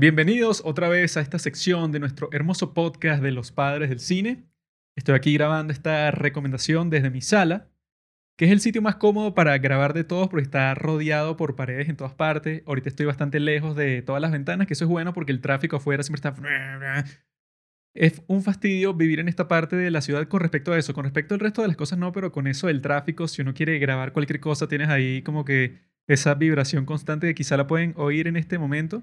Bienvenidos otra vez a esta sección de nuestro hermoso podcast de los padres del cine. Estoy aquí grabando esta recomendación desde mi sala, que es el sitio más cómodo para grabar de todos porque está rodeado por paredes en todas partes. Ahorita estoy bastante lejos de todas las ventanas, que eso es bueno porque el tráfico afuera siempre está... Es un fastidio vivir en esta parte de la ciudad con respecto a eso. Con respecto al resto de las cosas no, pero con eso del tráfico, si uno quiere grabar cualquier cosa, tienes ahí como que esa vibración constante que quizá la pueden oír en este momento.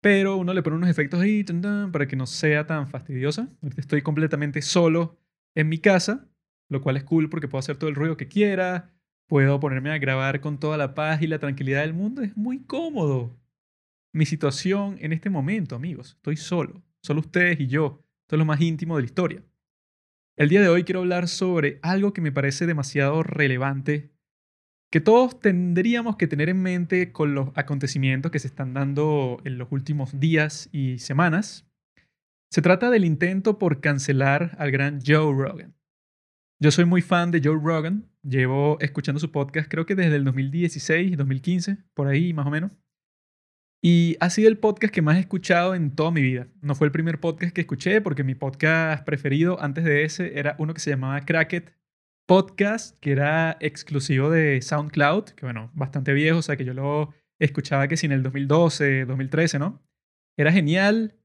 Pero uno le pone unos efectos ahí para que no sea tan fastidiosa. Estoy completamente solo en mi casa, lo cual es cool porque puedo hacer todo el ruido que quiera, puedo ponerme a grabar con toda la paz y la tranquilidad del mundo. Es muy cómodo. Mi situación en este momento, amigos, estoy solo, solo ustedes y yo. Esto es lo más íntimo de la historia. El día de hoy quiero hablar sobre algo que me parece demasiado relevante que todos tendríamos que tener en mente con los acontecimientos que se están dando en los últimos días y semanas. Se trata del intento por cancelar al gran Joe Rogan. Yo soy muy fan de Joe Rogan, llevo escuchando su podcast creo que desde el 2016, 2015, por ahí más o menos. Y ha sido el podcast que más he escuchado en toda mi vida. No fue el primer podcast que escuché porque mi podcast preferido antes de ese era uno que se llamaba Cracket, podcast que era exclusivo de SoundCloud, que bueno, bastante viejo, o sea que yo lo escuchaba que si en el 2012, 2013, ¿no? Era genial.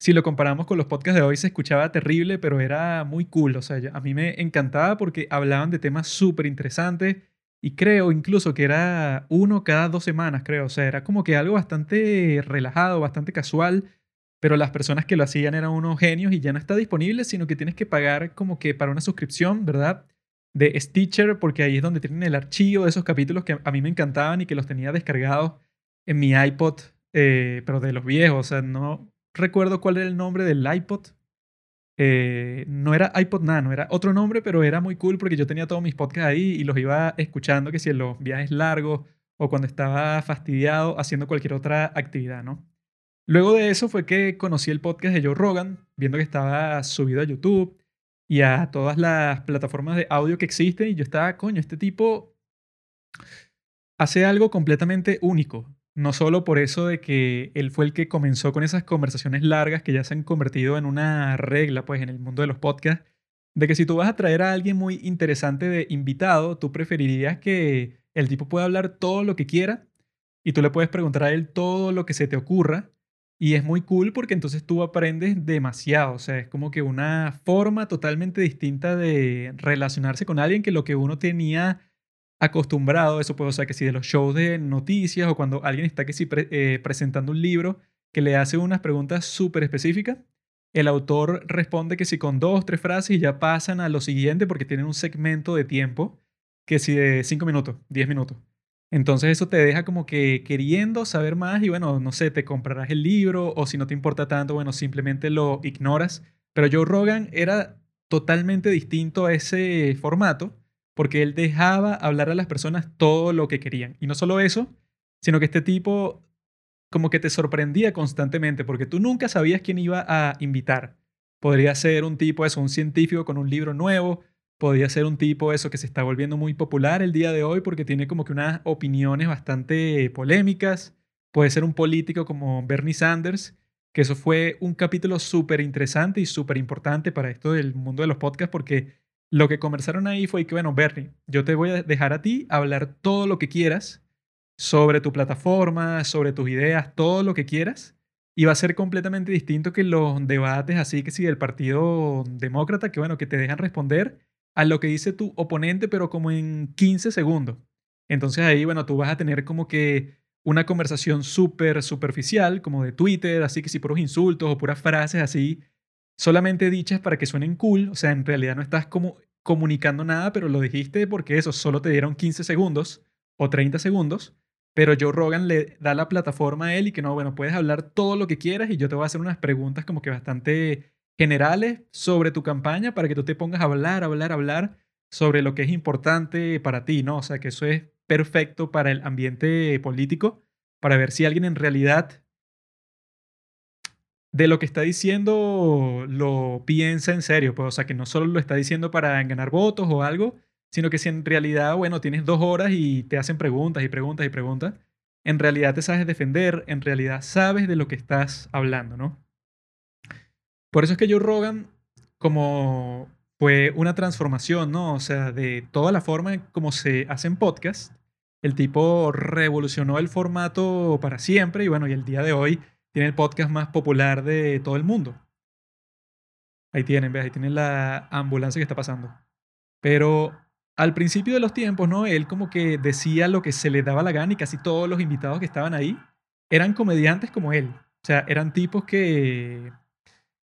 Si lo comparamos con los podcasts de hoy se escuchaba terrible, pero era muy cool, o sea, a mí me encantaba porque hablaban de temas súper interesantes y creo incluso que era uno cada dos semanas, creo, o sea, era como que algo bastante relajado, bastante casual, pero las personas que lo hacían eran unos genios y ya no está disponible, sino que tienes que pagar como que para una suscripción, ¿verdad? De Stitcher, porque ahí es donde tienen el archivo de esos capítulos que a mí me encantaban y que los tenía descargados en mi iPod, eh, pero de los viejos. O sea, no recuerdo cuál era el nombre del iPod. Eh, no era iPod Nano, era otro nombre, pero era muy cool porque yo tenía todos mis podcasts ahí y los iba escuchando, que si en los viajes largos o cuando estaba fastidiado haciendo cualquier otra actividad, ¿no? Luego de eso fue que conocí el podcast de Joe Rogan, viendo que estaba subido a YouTube y a todas las plataformas de audio que existen. Y yo estaba, coño, este tipo hace algo completamente único. No solo por eso de que él fue el que comenzó con esas conversaciones largas que ya se han convertido en una regla, pues, en el mundo de los podcasts, de que si tú vas a traer a alguien muy interesante de invitado, tú preferirías que el tipo pueda hablar todo lo que quiera y tú le puedes preguntar a él todo lo que se te ocurra y es muy cool porque entonces tú aprendes demasiado, o sea, es como que una forma totalmente distinta de relacionarse con alguien que lo que uno tenía acostumbrado, eso puede, o sea, que si de los shows de noticias o cuando alguien está que si eh, presentando un libro que le hace unas preguntas súper específicas, el autor responde que si con dos, tres frases y ya pasan a lo siguiente porque tienen un segmento de tiempo que si de cinco minutos, diez minutos. Entonces eso te deja como que queriendo saber más y bueno, no sé, te comprarás el libro o si no te importa tanto, bueno, simplemente lo ignoras. Pero Joe Rogan era totalmente distinto a ese formato porque él dejaba hablar a las personas todo lo que querían. Y no solo eso, sino que este tipo como que te sorprendía constantemente porque tú nunca sabías quién iba a invitar. Podría ser un tipo, eso, un científico con un libro nuevo, podría ser un tipo eso que se está volviendo muy popular el día de hoy porque tiene como que unas opiniones bastante polémicas. Puede ser un político como Bernie Sanders, que eso fue un capítulo súper interesante y súper importante para esto del mundo de los podcasts porque lo que conversaron ahí fue que, bueno, Bernie, yo te voy a dejar a ti hablar todo lo que quieras sobre tu plataforma, sobre tus ideas, todo lo que quieras. Y va a ser completamente distinto que los debates así que si del Partido Demócrata, que bueno, que te dejan responder a lo que dice tu oponente, pero como en 15 segundos. Entonces ahí, bueno, tú vas a tener como que una conversación súper superficial, como de Twitter, así que si puros insultos o puras frases así, solamente dichas para que suenen cool, o sea, en realidad no estás como comunicando nada, pero lo dijiste porque eso solo te dieron 15 segundos o 30 segundos, pero Joe Rogan le da la plataforma a él y que no, bueno, puedes hablar todo lo que quieras y yo te voy a hacer unas preguntas como que bastante generales sobre tu campaña para que tú te pongas a hablar, hablar, hablar sobre lo que es importante para ti, ¿no? O sea, que eso es perfecto para el ambiente político, para ver si alguien en realidad de lo que está diciendo lo piensa en serio, pues, o sea, que no solo lo está diciendo para ganar votos o algo, sino que si en realidad, bueno, tienes dos horas y te hacen preguntas y preguntas y preguntas, en realidad te sabes defender, en realidad sabes de lo que estás hablando, ¿no? Por eso es que Joe Rogan, como fue una transformación, ¿no? O sea, de toda la forma en cómo se hacen podcasts, el tipo revolucionó el formato para siempre y bueno, y el día de hoy tiene el podcast más popular de todo el mundo. Ahí tienen, ¿ves? Ahí tienen la ambulancia que está pasando. Pero al principio de los tiempos, ¿no? Él como que decía lo que se le daba la gana y casi todos los invitados que estaban ahí eran comediantes como él. O sea, eran tipos que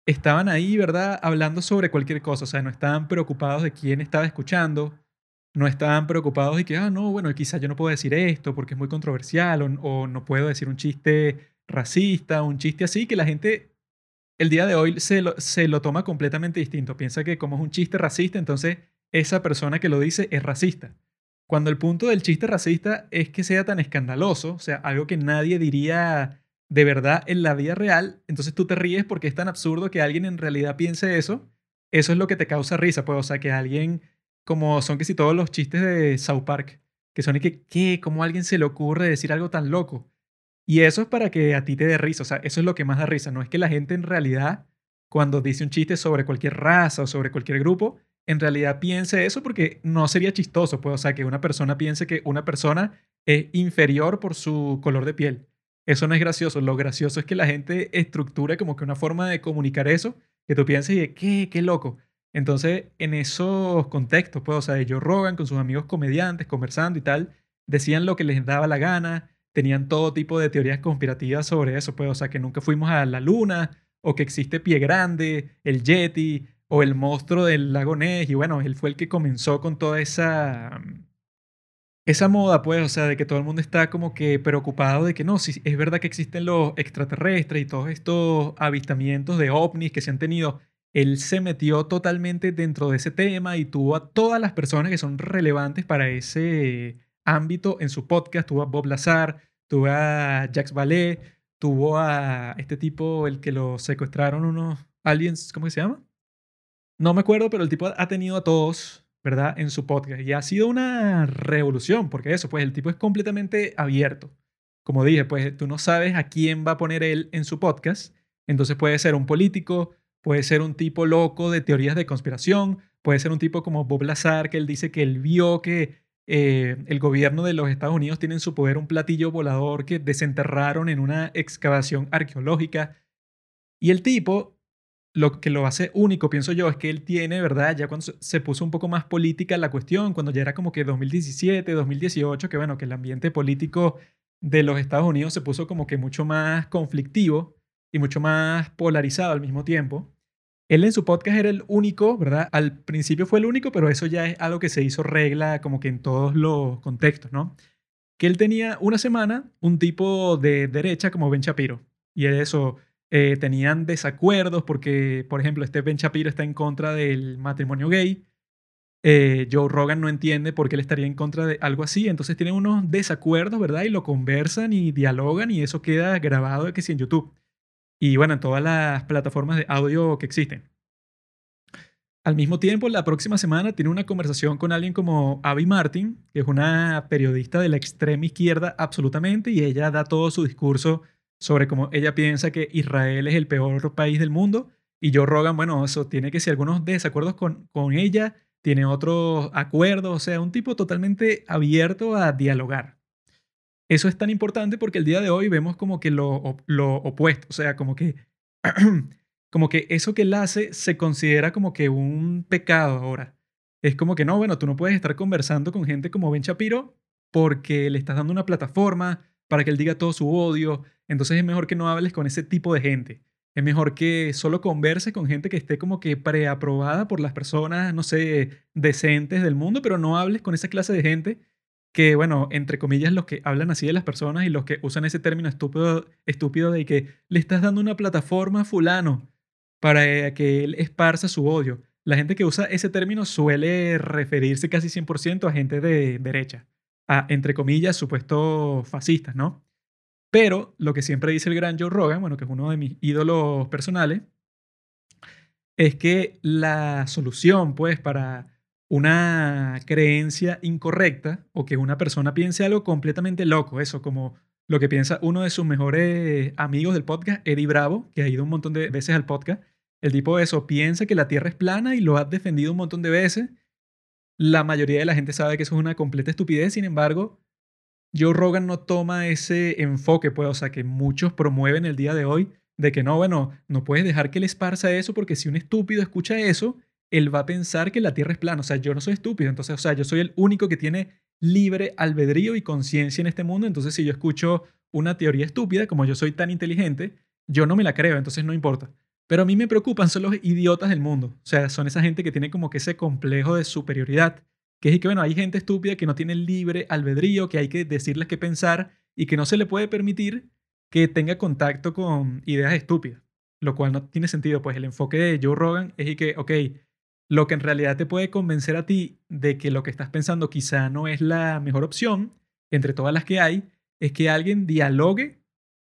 estaban ahí, ¿verdad? Hablando sobre cualquier cosa. O sea, no estaban preocupados de quién estaba escuchando. No estaban preocupados de que, ah, no, bueno, quizás yo no puedo decir esto porque es muy controversial o, o no puedo decir un chiste racista, un chiste así, que la gente el día de hoy se lo, se lo toma completamente distinto. Piensa que como es un chiste racista, entonces esa persona que lo dice es racista. Cuando el punto del chiste racista es que sea tan escandaloso, o sea, algo que nadie diría de verdad en la vida real, entonces tú te ríes porque es tan absurdo que alguien en realidad piense eso. Eso es lo que te causa risa, pues, o sea, que alguien, como son que si todos los chistes de South Park, que son y que, ¿qué? ¿Cómo alguien se le ocurre decir algo tan loco? Y eso es para que a ti te dé risa, o sea, eso es lo que más da risa, no es que la gente en realidad, cuando dice un chiste sobre cualquier raza o sobre cualquier grupo, en realidad piense eso porque no sería chistoso, pues, o sea, que una persona piense que una persona es inferior por su color de piel. Eso no es gracioso, lo gracioso es que la gente estructure como que una forma de comunicar eso, que tú pienses y ¿qué? ¿Qué loco? Entonces, en esos contextos, pues, o sea, ellos rogan con sus amigos comediantes, conversando y tal, decían lo que les daba la gana, tenían todo tipo de teorías conspirativas sobre eso, pues, o sea, que nunca fuimos a la luna, o que existe Pie Grande, el Yeti, o el monstruo del lago Ness, y bueno, él fue el que comenzó con toda esa, esa moda, pues, o sea, de que todo el mundo está como que preocupado de que no, si es verdad que existen los extraterrestres y todos estos avistamientos de ovnis que se han tenido, él se metió totalmente dentro de ese tema y tuvo a todas las personas que son relevantes para ese ámbito en su podcast. Tuvo a Bob Lazar, tuvo a Jax Ballet, tuvo a este tipo, el que lo secuestraron unos aliens, ¿cómo se llama? No me acuerdo, pero el tipo ha tenido a todos, ¿verdad? En su podcast. Y ha sido una revolución, porque eso, pues el tipo es completamente abierto. Como dije, pues tú no sabes a quién va a poner él en su podcast. Entonces puede ser un político, puede ser un tipo loco de teorías de conspiración, puede ser un tipo como Bob Lazar, que él dice que él vio que eh, el gobierno de los Estados Unidos tiene en su poder un platillo volador que desenterraron en una excavación arqueológica. Y el tipo, lo que lo hace único, pienso yo, es que él tiene, ¿verdad? Ya cuando se puso un poco más política la cuestión, cuando ya era como que 2017, 2018, que bueno, que el ambiente político de los Estados Unidos se puso como que mucho más conflictivo y mucho más polarizado al mismo tiempo. Él en su podcast era el único, ¿verdad? Al principio fue el único, pero eso ya es algo que se hizo regla como que en todos los contextos, ¿no? Que él tenía una semana un tipo de derecha como Ben Shapiro. Y eso, eh, tenían desacuerdos porque, por ejemplo, este Ben Shapiro está en contra del matrimonio gay. Eh, Joe Rogan no entiende por qué él estaría en contra de algo así. Entonces tienen unos desacuerdos, ¿verdad? Y lo conversan y dialogan y eso queda grabado que sí en YouTube y bueno, en todas las plataformas de audio que existen. Al mismo tiempo, la próxima semana tiene una conversación con alguien como Abby Martin, que es una periodista de la extrema izquierda absolutamente, y ella da todo su discurso sobre cómo ella piensa que Israel es el peor país del mundo. Y yo Rogan, bueno, eso tiene que ser algunos desacuerdos con, con ella, tiene otros acuerdos, o sea, un tipo totalmente abierto a dialogar. Eso es tan importante porque el día de hoy vemos como que lo, lo opuesto, o sea, como que, como que eso que él hace se considera como que un pecado ahora. Es como que no, bueno, tú no puedes estar conversando con gente como Ben Shapiro porque le estás dando una plataforma para que él diga todo su odio. Entonces es mejor que no hables con ese tipo de gente. Es mejor que solo converses con gente que esté como que preaprobada por las personas, no sé, decentes del mundo, pero no hables con esa clase de gente que, bueno, entre comillas, los que hablan así de las personas y los que usan ese término estúpido, estúpido de que le estás dando una plataforma a fulano para que él esparza su odio. La gente que usa ese término suele referirse casi 100% a gente de derecha, a, entre comillas, supuestos fascistas, ¿no? Pero lo que siempre dice el gran Joe Rogan, bueno, que es uno de mis ídolos personales, es que la solución, pues, para una creencia incorrecta o que una persona piense algo completamente loco, eso como lo que piensa uno de sus mejores amigos del podcast, Eddie Bravo, que ha ido un montón de veces al podcast. El tipo de eso piensa que la Tierra es plana y lo ha defendido un montón de veces. La mayoría de la gente sabe que eso es una completa estupidez, sin embargo, Joe Rogan no toma ese enfoque, pues, o sea, que muchos promueven el día de hoy, de que no, bueno, no puedes dejar que le esparza eso, porque si un estúpido escucha eso, él va a pensar que la Tierra es plana. O sea, yo no soy estúpido, entonces, o sea, yo soy el único que tiene libre albedrío y conciencia en este mundo, entonces si yo escucho una teoría estúpida, como yo soy tan inteligente, yo no me la creo, entonces no importa. Pero a mí me preocupan son los idiotas del mundo. O sea, son esa gente que tiene como que ese complejo de superioridad, que es que, bueno, hay gente estúpida que no tiene libre albedrío, que hay que decirles qué pensar y que no se le puede permitir que tenga contacto con ideas estúpidas, lo cual no tiene sentido. Pues el enfoque de Joe Rogan es que, ok, lo que en realidad te puede convencer a ti de que lo que estás pensando quizá no es la mejor opción entre todas las que hay, es que alguien dialogue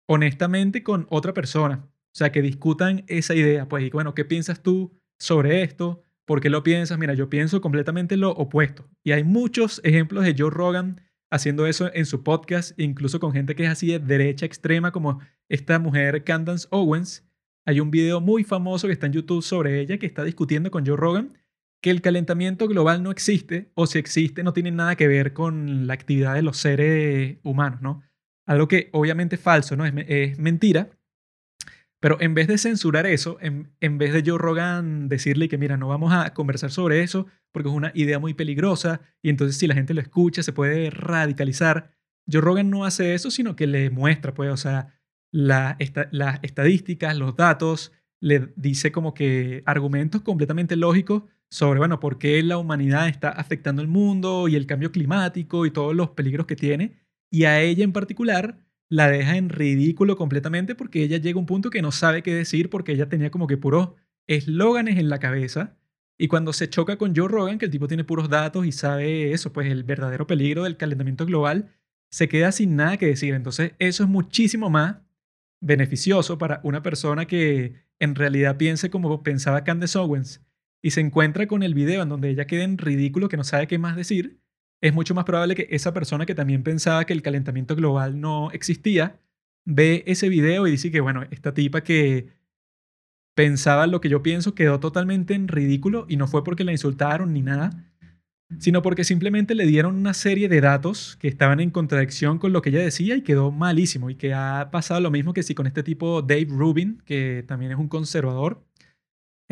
honestamente con otra persona. O sea, que discutan esa idea. Pues, y bueno, ¿qué piensas tú sobre esto? ¿Por qué lo piensas? Mira, yo pienso completamente lo opuesto. Y hay muchos ejemplos de Joe Rogan haciendo eso en su podcast, incluso con gente que es así de derecha extrema, como esta mujer Candance Owens, hay un video muy famoso que está en YouTube sobre ella que está discutiendo con Joe Rogan que el calentamiento global no existe o si existe no tiene nada que ver con la actividad de los seres humanos, ¿no? Algo que obviamente es falso, ¿no? Es, mentira. Pero en vez de censurar eso, en, en, vez de Joe Rogan decirle que, mira, no vamos a conversar sobre eso porque es una idea muy peligrosa y entonces si la gente lo escucha se puede radicalizar, Joe Rogan no hace eso, sino que le muestra, pues, o sea, las estadísticas, los datos, le dice como que argumentos completamente lógicos sobre, bueno, por qué la humanidad está afectando el mundo y el cambio climático y todos los peligros que tiene. Y a ella en particular la deja en ridículo completamente porque ella llega a un punto que no sabe qué decir porque ella tenía como que puros eslóganes en la cabeza. Y cuando se choca con Joe Rogan, que el tipo tiene puros datos y sabe eso, pues el verdadero peligro del calentamiento global, se queda sin nada que decir. Entonces eso es muchísimo más beneficioso para una persona que en realidad piense como pensaba Candace Owens y se encuentra con el video en donde ella queda en ridículo que no sabe qué más decir, es mucho más probable que esa persona que también pensaba que el calentamiento global no existía, ve ese video y dice que, bueno, esta tipa que pensaba lo que yo pienso quedó totalmente en ridículo y no fue porque la insultaron ni nada, sino porque simplemente le dieron una serie de datos que estaban en contradicción con lo que ella decía y quedó malísimo. Y que ha pasado lo mismo que si con este tipo Dave Rubin, que también es un conservador.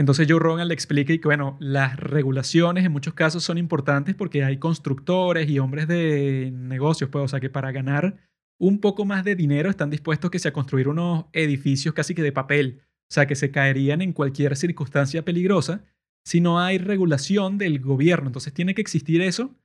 Entonces Joe Rogan le explica y que, bueno, las regulaciones en muchos casos son importantes porque hay constructores y hombres de negocios, pues, o sea, que para ganar un poco más de dinero están dispuestos que sea a construir unos edificios casi que de papel, o sea, que se caerían en cualquier circunstancia peligrosa si no hay regulación del gobierno. Entonces tiene que existir eso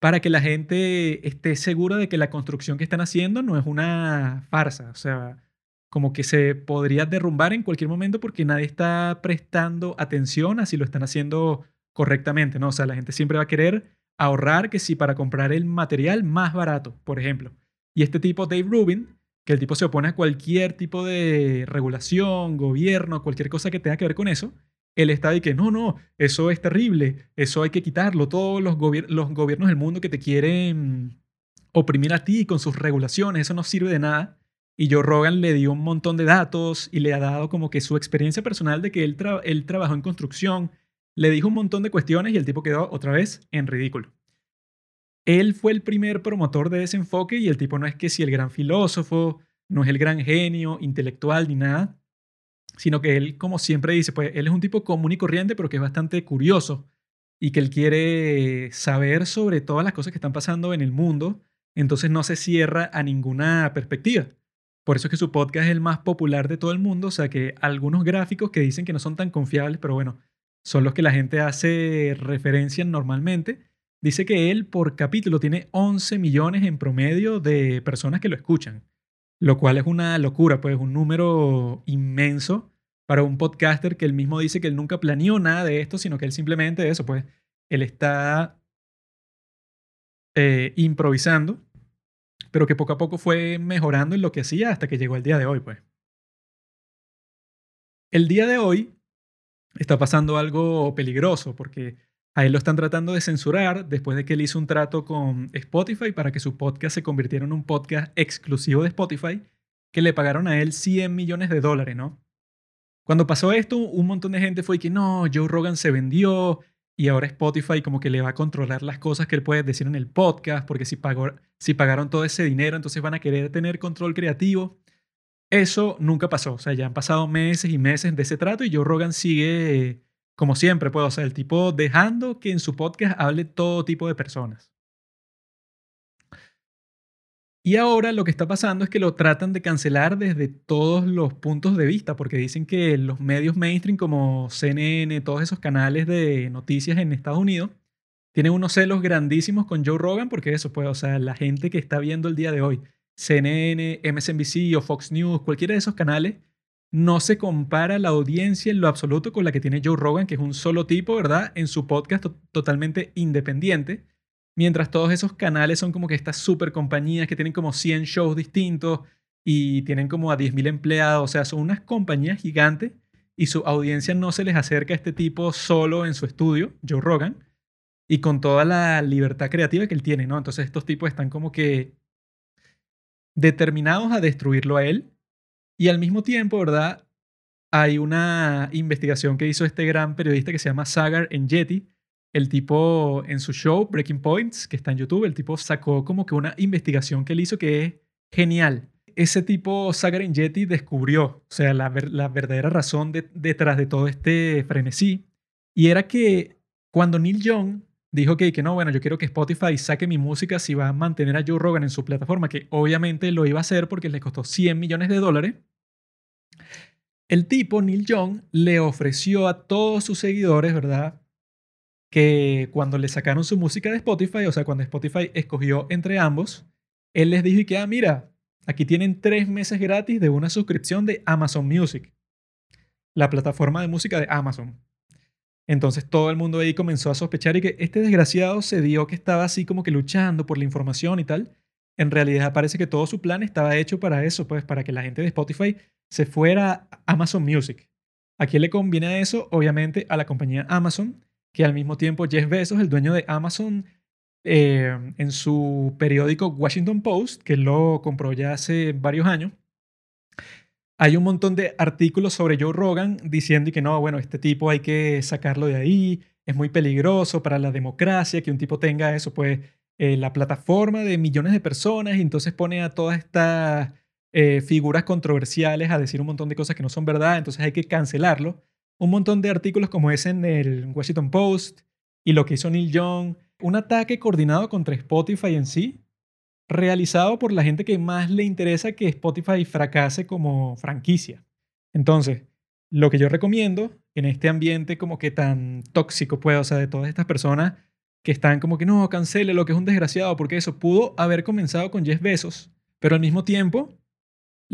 para que la gente esté segura de que la construcción que están haciendo no es una farsa. O sea, como que se podría derrumbar en cualquier momento porque nadie está prestando atención a si lo están haciendo correctamente, ¿no? O sea, la gente siempre va a querer ahorrar que si para comprar el material más barato, por ejemplo. Y este tipo, Dave Rubin, que el tipo se opone a cualquier tipo de regulación, gobierno, cualquier cosa que tenga que ver con eso, él está de que no, no, eso es terrible, eso hay que quitarlo. Todos los, los gobiernos del mundo que te quieren oprimir a ti con sus regulaciones, eso no sirve de nada. Y Joe Rogan le dio un montón de datos y le ha dado como que su experiencia personal de que él, él trabajó en construcción, le dijo un montón de cuestiones y el tipo quedó otra vez en ridículo. Él fue el primer promotor de ese enfoque y el tipo no es que si el gran filósofo, no es el gran genio intelectual ni nada, sino que él, como siempre dice, pues él es un tipo común y corriente, pero que es bastante curioso y que él quiere saber sobre todas las cosas que están pasando en el mundo, entonces no se cierra a ninguna perspectiva. Por eso es que su podcast es el más popular de todo el mundo, o sea que algunos gráficos que dicen que no son tan confiables, pero bueno, son los que la gente hace referencia normalmente. Dice que él por capítulo tiene 11 millones en promedio de personas que lo escuchan lo cual es una locura, pues un número inmenso para un podcaster que él mismo dice que él nunca planeó nada de esto, sino que él simplemente eso, pues él está eh, improvisando, pero que poco a poco fue mejorando en lo que hacía hasta que llegó el día de hoy, pues. El día de hoy está pasando algo peligroso porque A él lo están tratando de censurar después de que él hizo un trato con Spotify para que su podcast se convirtiera en un podcast exclusivo de Spotify, que le pagaron a él 100 millones de dólares, ¿no? Cuando pasó esto, un montón de gente fue que no, Joe Rogan se vendió y ahora Spotify como que le va a controlar las cosas que él puede decir en el podcast, porque si, pagó, si pagaron todo ese dinero, entonces van a querer tener control creativo. Eso nunca pasó, o sea, ya han pasado meses y meses de ese trato y Joe Rogan sigue como siempre, pues, o sea, el tipo dejando que en su podcast hable todo tipo de personas. Y ahora lo que está pasando es que lo tratan de cancelar desde todos los puntos de vista, porque dicen que los medios mainstream como CNN, todos esos canales de noticias en Estados Unidos, tienen unos celos grandísimos con Joe Rogan, porque eso, pues, o sea, la gente que está viendo el día de hoy, CNN, MSNBC o Fox News, cualquiera de esos canales, no se compara la audiencia en lo absoluto con la que tiene Joe Rogan, que es un solo tipo, ¿verdad? En su podcast totalmente independiente. Mientras todos esos canales son como que estas super compañías que tienen como 100 shows distintos y tienen como a 10.000 empleados. O sea, son unas compañías gigantes y su audiencia no se les acerca a este tipo solo en su estudio, Joe Rogan, y con toda la libertad creativa que él tiene, ¿no? Entonces estos tipos están como que determinados a destruirlo a él y al mismo tiempo, ¿verdad? Hay una investigación que hizo este gran periodista que se llama Sagar en Yeti. El tipo en su show Breaking Points, que está en YouTube, el tipo sacó como que una investigación que él hizo que es genial. Ese tipo, Sagar en Yeti, descubrió, o sea, la, la verdadera razón detrás de todo este frenesí. Y era que cuando Neil Young dijo que, que no, bueno, yo quiero que Spotify saque mi música si va a mantener a Joe Rogan en su plataforma, que obviamente lo iba a hacer porque le costó 100 millones de dólares. El tipo, Neil Young, le ofreció a todos sus seguidores, ¿verdad? Que cuando le sacaron su música de Spotify, o sea, cuando Spotify escogió entre ambos, él les dijo que, ah, mira, aquí tienen tres meses gratis de una suscripción de Amazon Music, la plataforma de música de Amazon. Entonces todo el mundo ahí comenzó a sospechar y que este desgraciado se dio que estaba así como que luchando por la información y tal. En realidad parece que todo su plan estaba hecho para eso, pues para que la gente de Spotify se fuera a Amazon Music. ¿A quién le conviene eso? Obviamente a la compañía Amazon, que al mismo tiempo Jeff Bezos, el dueño de Amazon, eh, en su periódico Washington Post, que lo compró ya hace varios años, hay un montón de artículos sobre Joe Rogan diciendo que no, bueno, este tipo hay que sacarlo de ahí, es muy peligroso para la democracia que un tipo tenga eso, pues eh, la plataforma de millones de personas y entonces pone a todas estas eh, figuras controversiales a decir un montón de cosas que no son verdad, entonces hay que cancelarlo. Un montón de artículos como ese en el Washington Post y lo que hizo Neil Young, un ataque coordinado contra Spotify en sí, realizado por la gente que más le interesa que Spotify fracase como franquicia. Entonces, lo que yo recomiendo en este ambiente como que tan tóxico, pues, o sea, de todas estas personas que están como que no, cancele lo que es un desgraciado, porque eso pudo haber comenzado con 10 besos, pero al mismo tiempo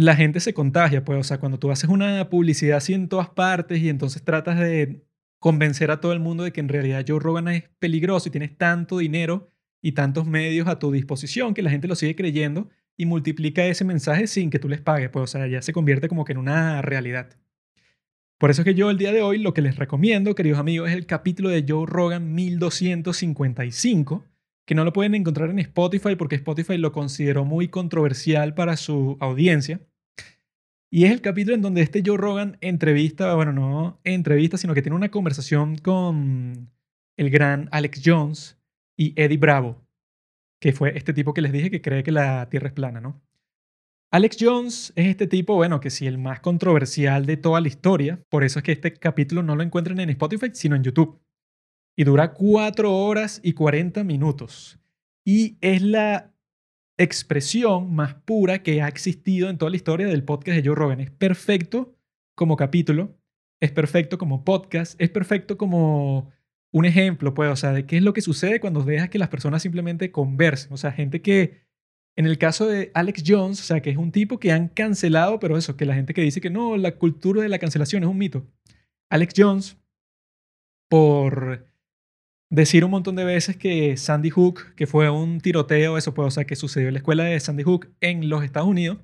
la gente se contagia, pues, o sea, cuando tú haces una publicidad así en todas partes y entonces tratas de convencer a todo el mundo de que en realidad Joe Rogan es peligroso y tienes tanto dinero y tantos medios a tu disposición que la gente lo sigue creyendo y multiplica ese mensaje sin que tú les pagues, pues o sea, ya se convierte como que en una realidad. Por eso es que yo el día de hoy lo que les recomiendo, queridos amigos, es el capítulo de Joe Rogan 1255, que no lo pueden encontrar en Spotify porque Spotify lo consideró muy controversial para su audiencia. Y es el capítulo en donde este Joe Rogan entrevista, bueno, no entrevista, sino que tiene una conversación con el gran Alex Jones, y Eddie Bravo, que fue este tipo que les dije que cree que la Tierra es plana, ¿no? Alex Jones es este tipo, bueno, que sí, el más controversial de toda la historia. Por eso es que este capítulo no lo encuentran en Spotify, sino en YouTube. Y dura 4 horas y 40 minutos. Y es la expresión más pura que ha existido en toda la historia del podcast de Joe Rogan. Es perfecto como capítulo, es perfecto como podcast, es perfecto como un ejemplo, pues, o sea, de qué es lo que sucede cuando dejas que las personas simplemente conversen. O sea, gente que, en el caso de Alex Jones, o sea, que es un tipo que han cancelado, pero eso, que la gente que dice que no, la cultura de la cancelación es un mito. Alex Jones, por decir un montón de veces que Sandy Hook, que fue un tiroteo, eso pues, o sea, que sucedió en la escuela de Sandy Hook en los Estados Unidos,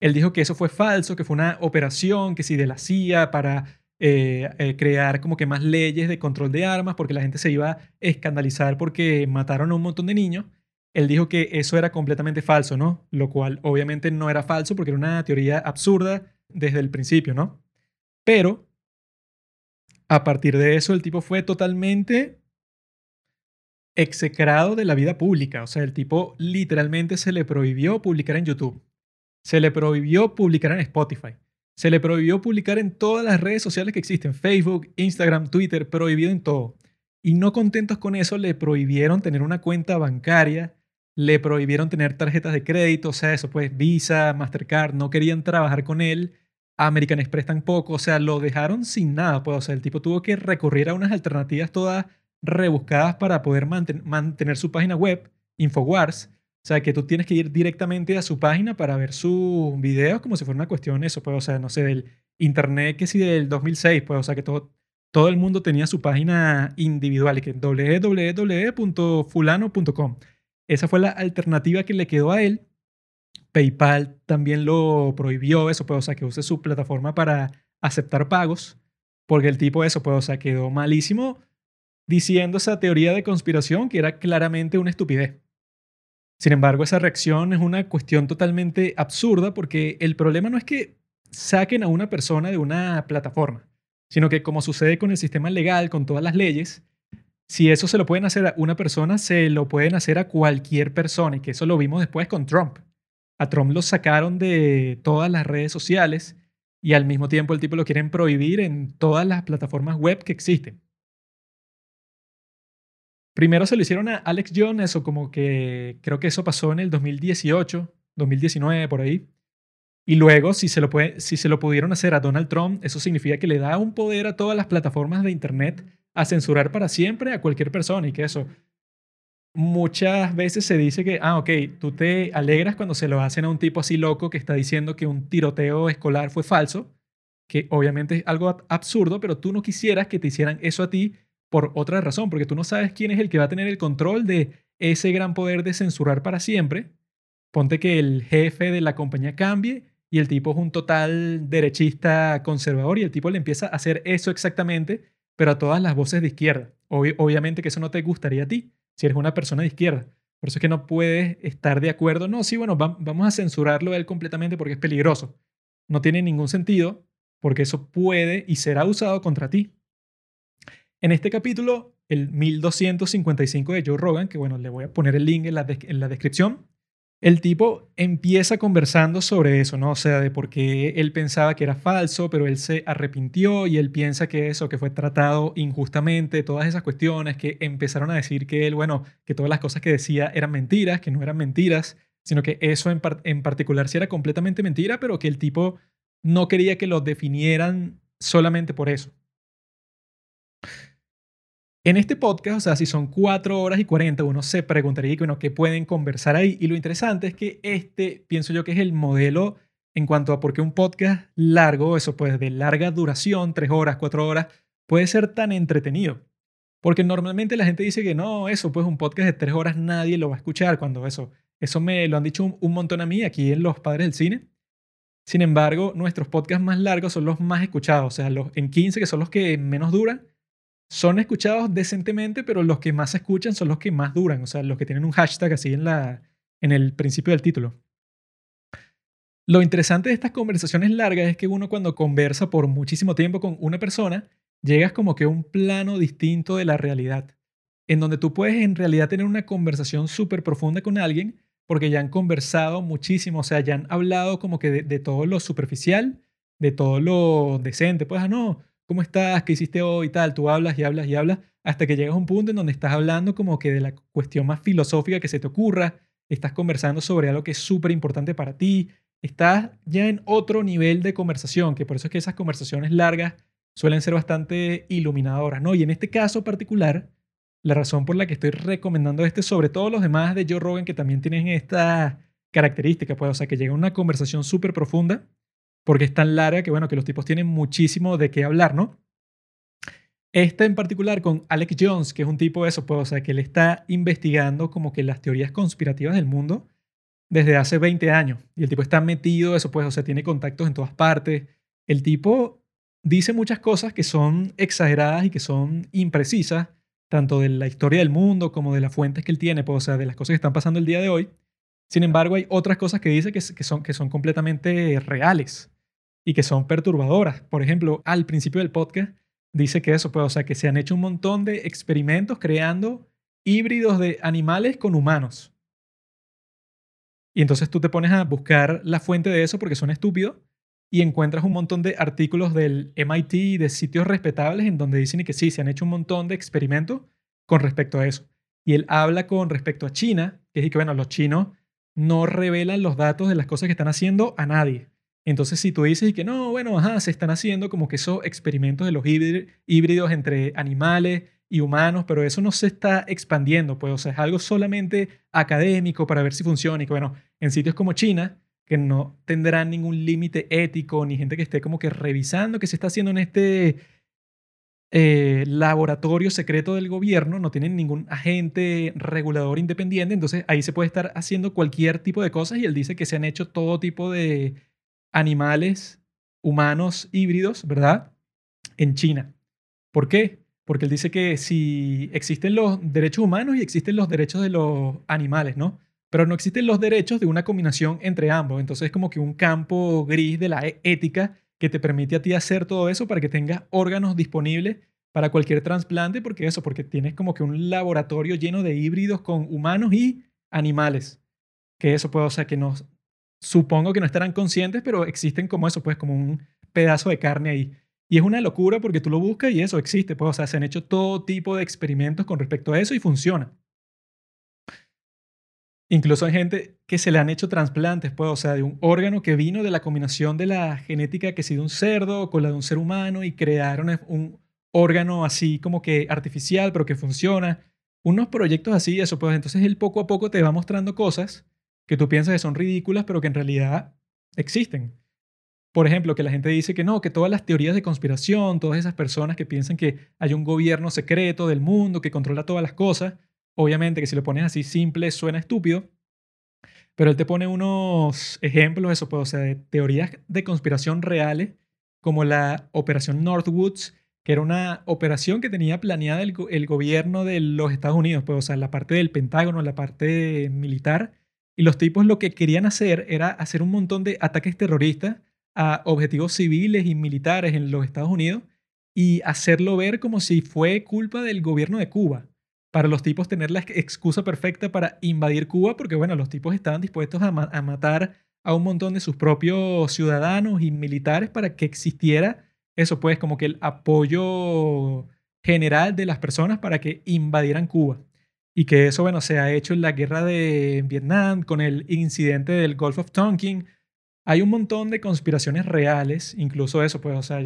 él dijo que eso fue falso, que fue una operación, que sí, de la CIA para eh, eh, crear como que más leyes de control de armas porque la gente se iba a escandalizar porque mataron a un montón de niños. Él dijo que eso era completamente falso, ¿no? Lo cual obviamente no era falso porque era una teoría absurda desde el principio, ¿no? Pero a partir de eso el tipo fue totalmente execrado de la vida pública. O sea, el tipo literalmente se le prohibió publicar en YouTube. Se le prohibió publicar en Spotify. Se le prohibió publicar en todas las redes sociales que existen, Facebook, Instagram, Twitter, prohibido en todo. Y no contentos con eso, le prohibieron tener una cuenta bancaria, le prohibieron tener tarjetas de crédito, o sea, eso pues Visa, Mastercard, no querían trabajar con él, American Express tampoco, o sea, lo dejaron sin nada, pues, o sea, el tipo tuvo que recurrir a unas alternativas todas rebuscadas para poder mantener su página web, Infowars, o sea, que tú tienes que ir directamente a su página para ver sus videos como si fuera una cuestión eso, pues, o sea, no sé, del internet que sí del 2006, pues, o sea, que todo, todo el mundo tenía su página individual y que www.fulano.com. Esa fue la alternativa que le quedó a él. PayPal también lo prohibió eso, pues, o sea, que use su plataforma para aceptar pagos, porque el tipo eso, pues, o sea, quedó malísimo diciendo esa teoría de conspiración que era claramente una estupidez. Sin embargo, esa reacción es una cuestión totalmente absurda porque el problema no es que saquen a una persona de una plataforma, sino que como sucede con el sistema legal, con todas las leyes, si eso se lo pueden hacer a una persona, se lo pueden hacer a cualquier persona, y que eso lo vimos después con Trump. A Trump lo sacaron de todas las redes sociales y al mismo tiempo el tipo lo quieren prohibir en todas las plataformas web que existen. Primero se lo hicieron a Alex Jones, eso como que creo que eso pasó en el 2018, 2019, por ahí. Y luego, si se, lo puede, si se lo pudieron hacer a Donald Trump, eso significa que le da un poder a todas las plataformas de Internet a censurar para siempre a cualquier persona y que eso muchas veces se dice que, ah, ok, tú te alegras cuando se lo hacen a un tipo así loco que está diciendo que un tiroteo escolar fue falso, que obviamente es algo absurdo, pero tú no quisieras que te hicieran eso a ti por otra razón, porque tú no sabes quién es el que va a tener el control de ese gran poder de censurar para siempre. Ponte que el jefe de la compañía cambie y el tipo es un total derechista conservador y el tipo le empieza a hacer eso exactamente, pero a todas las voces de izquierda. obviamente que eso no te gustaría a ti si eres una persona de izquierda. Por eso es que no puedes estar de acuerdo. No, sí, bueno, vamos a censurarlo a él completamente porque es peligroso. No tiene ningún sentido porque eso puede y será usado contra ti. En este capítulo, el 1255 de Joe Rogan, que bueno, le voy a poner el link en la, descripción, el tipo empieza conversando sobre eso, ¿no? O sea, de por qué él pensaba que era falso, pero él se arrepintió y él piensa que eso, que fue tratado injustamente, todas esas cuestiones que empezaron a decir que él, bueno, que todas las cosas que decía eran mentiras, que no eran mentiras, sino que eso en, en particular sí era completamente mentira, pero que el tipo no quería que lo definieran solamente por eso. En este podcast, o sea, si son 4 horas y 40, uno se preguntaría, bueno, ¿qué pueden conversar ahí? Y lo interesante es que este, pienso yo que es el modelo en cuanto a por qué un podcast largo, eso pues de larga duración, 3 horas, 4 horas, puede ser tan entretenido. Porque normalmente la gente dice que no, eso pues un podcast de 3 horas nadie lo va a escuchar cuando eso, eso me lo han dicho un, montón a mí aquí en Los Padres del Cine. Sin embargo, nuestros podcasts más largos son los más escuchados, o sea, los en 15 que son los que menos duran son escuchados decentemente, pero los que más se escuchan son los que más duran, o sea, los que tienen un hashtag así en, la, en el principio del título. Lo interesante de estas conversaciones largas es que uno cuando conversa por muchísimo tiempo con una persona, llegas como que a un plano distinto de la realidad, en donde tú puedes en realidad tener una conversación súper profunda con alguien porque ya han conversado muchísimo, o sea, ya han hablado como que de, todo lo superficial, de todo lo decente, pues, ah, no, ¿cómo estás? ¿Qué hiciste hoy? Tal, tú hablas y hablas y hablas hasta que llegas a un punto en donde estás hablando como que de la cuestión más filosófica que se te ocurra, estás conversando sobre algo que es súper importante para ti, estás ya en otro nivel de conversación, que por eso es que esas conversaciones largas suelen ser bastante iluminadoras, ¿no? Y en este caso particular, la razón por la que estoy recomendando este sobre todo los demás de Joe Rogan que también tienen esta característica, pues, o sea, que llega a una conversación súper profunda, porque es tan larga que, bueno, que los tipos tienen muchísimo de qué hablar, ¿no? Esta en particular con Alex Jones, que es un tipo de eso, pues, o sea, que él está investigando como que las teorías conspirativas del mundo desde hace 20 años. Y el tipo está metido, eso pues, o sea, tiene contactos en todas partes. El tipo dice muchas cosas que son exageradas y que son imprecisas, tanto de la historia del mundo como de las fuentes que él tiene, pues, o sea, de las cosas que están pasando el día de hoy. Sin embargo, hay otras cosas que dice que, son, que son completamente reales y que son perturbadoras. Por ejemplo, al principio del podcast dice que eso, pues, o sea, que se han hecho un montón de experimentos creando híbridos de animales con humanos. Y entonces tú te pones a buscar la fuente de eso porque son estúpidos y encuentras un montón de artículos del MIT y de sitios respetables en donde dicen que sí, se han hecho un montón de experimentos con respecto a eso. Y él habla con respecto a China, que es que, bueno, los chinos no revelan los datos de las cosas que están haciendo a nadie. Entonces, si tú dices que no, bueno, ajá, se están haciendo como que esos experimentos de los híbridos entre animales y humanos, pero eso no se está expandiendo, pues, o sea, es algo solamente académico para ver si funciona y que, bueno, en sitios como China, que no tendrán ningún límite ético, ni gente que esté como que revisando qué se está haciendo en este eh, laboratorio secreto del gobierno, no tienen ningún agente regulador independiente, entonces ahí se puede estar haciendo cualquier tipo de cosas y él dice que se han hecho todo tipo de animales humanos híbridos, ¿verdad? En China. ¿Por qué? Porque él dice que si existen los derechos humanos y existen los derechos de los animales, ¿no? pero no existen los derechos de una combinación entre ambos. Entonces es como que un campo gris de la e-, ética que te permite a ti hacer todo eso para que tengas órganos disponibles para cualquier trasplante, porque eso, porque tienes como que un laboratorio lleno de híbridos con humanos y animales. Que eso puede, o sea, que no, supongo que no estarán conscientes, pero existen como eso, pues como un pedazo de carne ahí. Y es una locura porque tú lo buscas y eso existe, pues, o sea, se han hecho todo tipo de experimentos con respecto a eso y funciona. Incluso hay gente que se le han hecho trasplantes, pues, o sea, de un órgano que vino de la combinación de la genética que sí de un cerdo con la de un ser humano y crearon un órgano así como que artificial, pero que funciona. Unos proyectos así, eso, pues entonces él poco a poco te va mostrando cosas que tú piensas que son ridículas, pero que en realidad existen. Por ejemplo, que la gente dice que no, que todas las teorías de conspiración, todas esas personas que piensan que hay un gobierno secreto del mundo que controla todas las cosas, Obviamente que si lo pones así simple suena estúpido, pero él te pone unos ejemplos, eso puede ser de teorías de conspiración reales, como la Operación Northwoods, que era una operación que tenía planeada el, gobierno de los Estados Unidos, pues, o sea, la parte del Pentágono, la parte militar, y los tipos lo que querían hacer era hacer un montón de ataques terroristas a objetivos civiles y militares en los Estados Unidos y hacerlo ver como si fue culpa del gobierno de Cuba para los tipos tener la excusa perfecta para invadir Cuba, porque bueno, los tipos estaban dispuestos a, matar a un montón de sus propios ciudadanos y militares para que existiera eso, pues como que el apoyo general de las personas para que invadieran Cuba. Y que eso, bueno, se ha hecho en la guerra de Vietnam, con el incidente del Gulf of Tonkin. Hay un montón de conspiraciones reales, incluso eso, pues, o sea,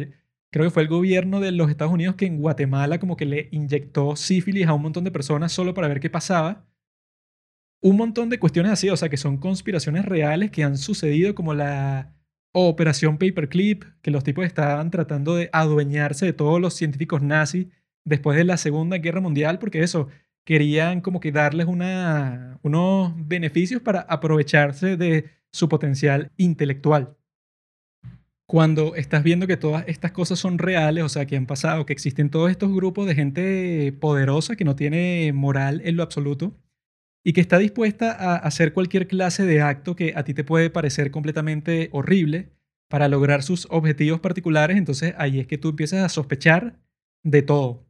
creo que fue el gobierno de los Estados Unidos que en Guatemala como que le inyectó sífilis a un montón de personas solo para ver qué pasaba. Un montón de cuestiones así, o sea, que son conspiraciones reales que han sucedido como la Operación Paperclip, que los tipos estaban tratando de adueñarse de todos los científicos nazis después de la Segunda Guerra Mundial, porque eso, querían como que darles unos beneficios para aprovecharse de su potencial intelectual cuando estás viendo que todas estas cosas son reales, o sea, que han pasado, que existen todos estos grupos de gente poderosa que no tiene moral en lo absoluto y que está dispuesta a hacer cualquier clase de acto que a ti te puede parecer completamente horrible para lograr sus objetivos particulares, entonces ahí es que tú empiezas a sospechar de todo.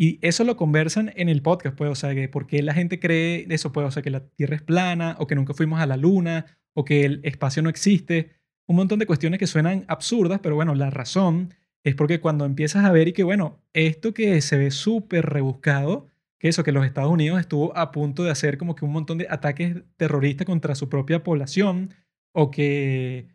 Y eso lo conversan en el podcast, pues, o sea, que por qué la gente cree eso, pues, o sea, que la Tierra es plana, o que nunca fuimos a la Luna, o que el espacio no existe. Un montón de cuestiones que suenan absurdas, pero bueno, la razón es porque cuando empiezas a ver y que, bueno, esto que se ve súper rebuscado, que eso, que los Estados Unidos estuvo a punto de hacer como que un montón de ataques terroristas contra su propia población, o que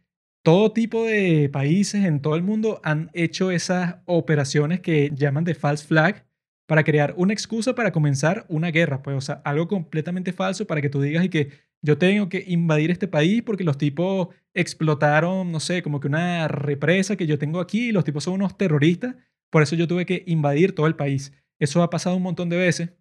todo tipo de países en todo el mundo han hecho esas operaciones que llaman de false flag para crear una excusa para comenzar una guerra, pues, o sea, algo completamente falso para que tú digas y que yo tengo que invadir este país porque los tipos explotaron, no sé, como que una represa que yo tengo aquí y los tipos son unos terroristas, por eso yo tuve que invadir todo el país. Eso ha pasado un montón de veces.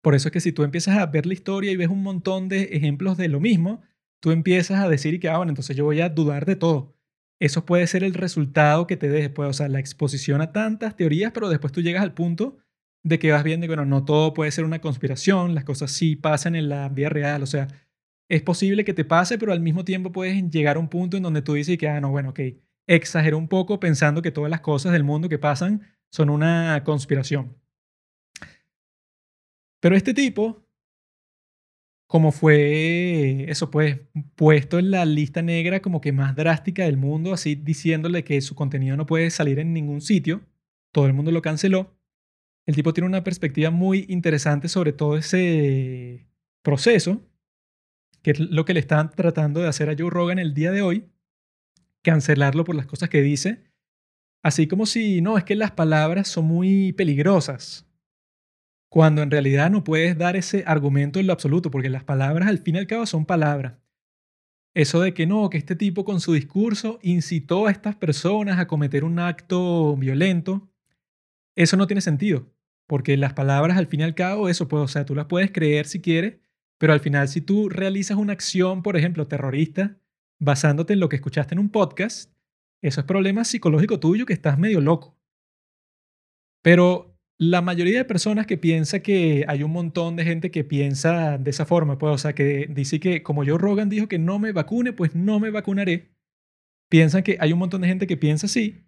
Por eso es que si tú empiezas a ver la historia y ves un montón de ejemplos de lo mismo, tú empiezas a decir que, ah, bueno, entonces yo voy a dudar de todo. Eso puede ser el resultado que te deje, pues, o sea, la exposición a tantas teorías, pero después tú llegas al punto de que vas viendo que, bueno, no todo puede ser una conspiración, las cosas sí pasan en la vida real, o sea, es posible que te pase, pero al mismo tiempo puedes llegar a un punto en donde tú dices que, ah, no, bueno, ok, exagero un poco pensando que todas las cosas del mundo que pasan son una conspiración. Pero este tipo, como fue eso, pues puesto en la lista negra como que más drástica del mundo, así diciéndole que su contenido no puede salir en ningún sitio, todo el mundo lo canceló. El tipo tiene una perspectiva muy interesante sobre todo ese proceso, que es lo que le están tratando de hacer a Joe Rogan el día de hoy, cancelarlo por las cosas que dice, así como si, no, es que las palabras son muy peligrosas, cuando en realidad no puedes dar ese argumento en lo absoluto, porque las palabras al fin y al cabo son palabras. Eso de que no, que este tipo con su discurso incitó a estas personas a cometer un acto violento, eso no tiene sentido. Porque las palabras, al fin y al cabo, eso puede, o sea, tú las puedes creer si quieres, pero al final, si tú realizas una acción, por ejemplo, terrorista, basándote en lo que escuchaste en un podcast, eso es problema psicológico tuyo que estás medio loco. Pero la mayoría de personas que piensa que hay un montón de gente que piensa de esa forma, pues, o sea, que dice que como yo Rogan dijo que no me vacune, pues no me vacunaré. Piensan que hay un montón de gente que piensa así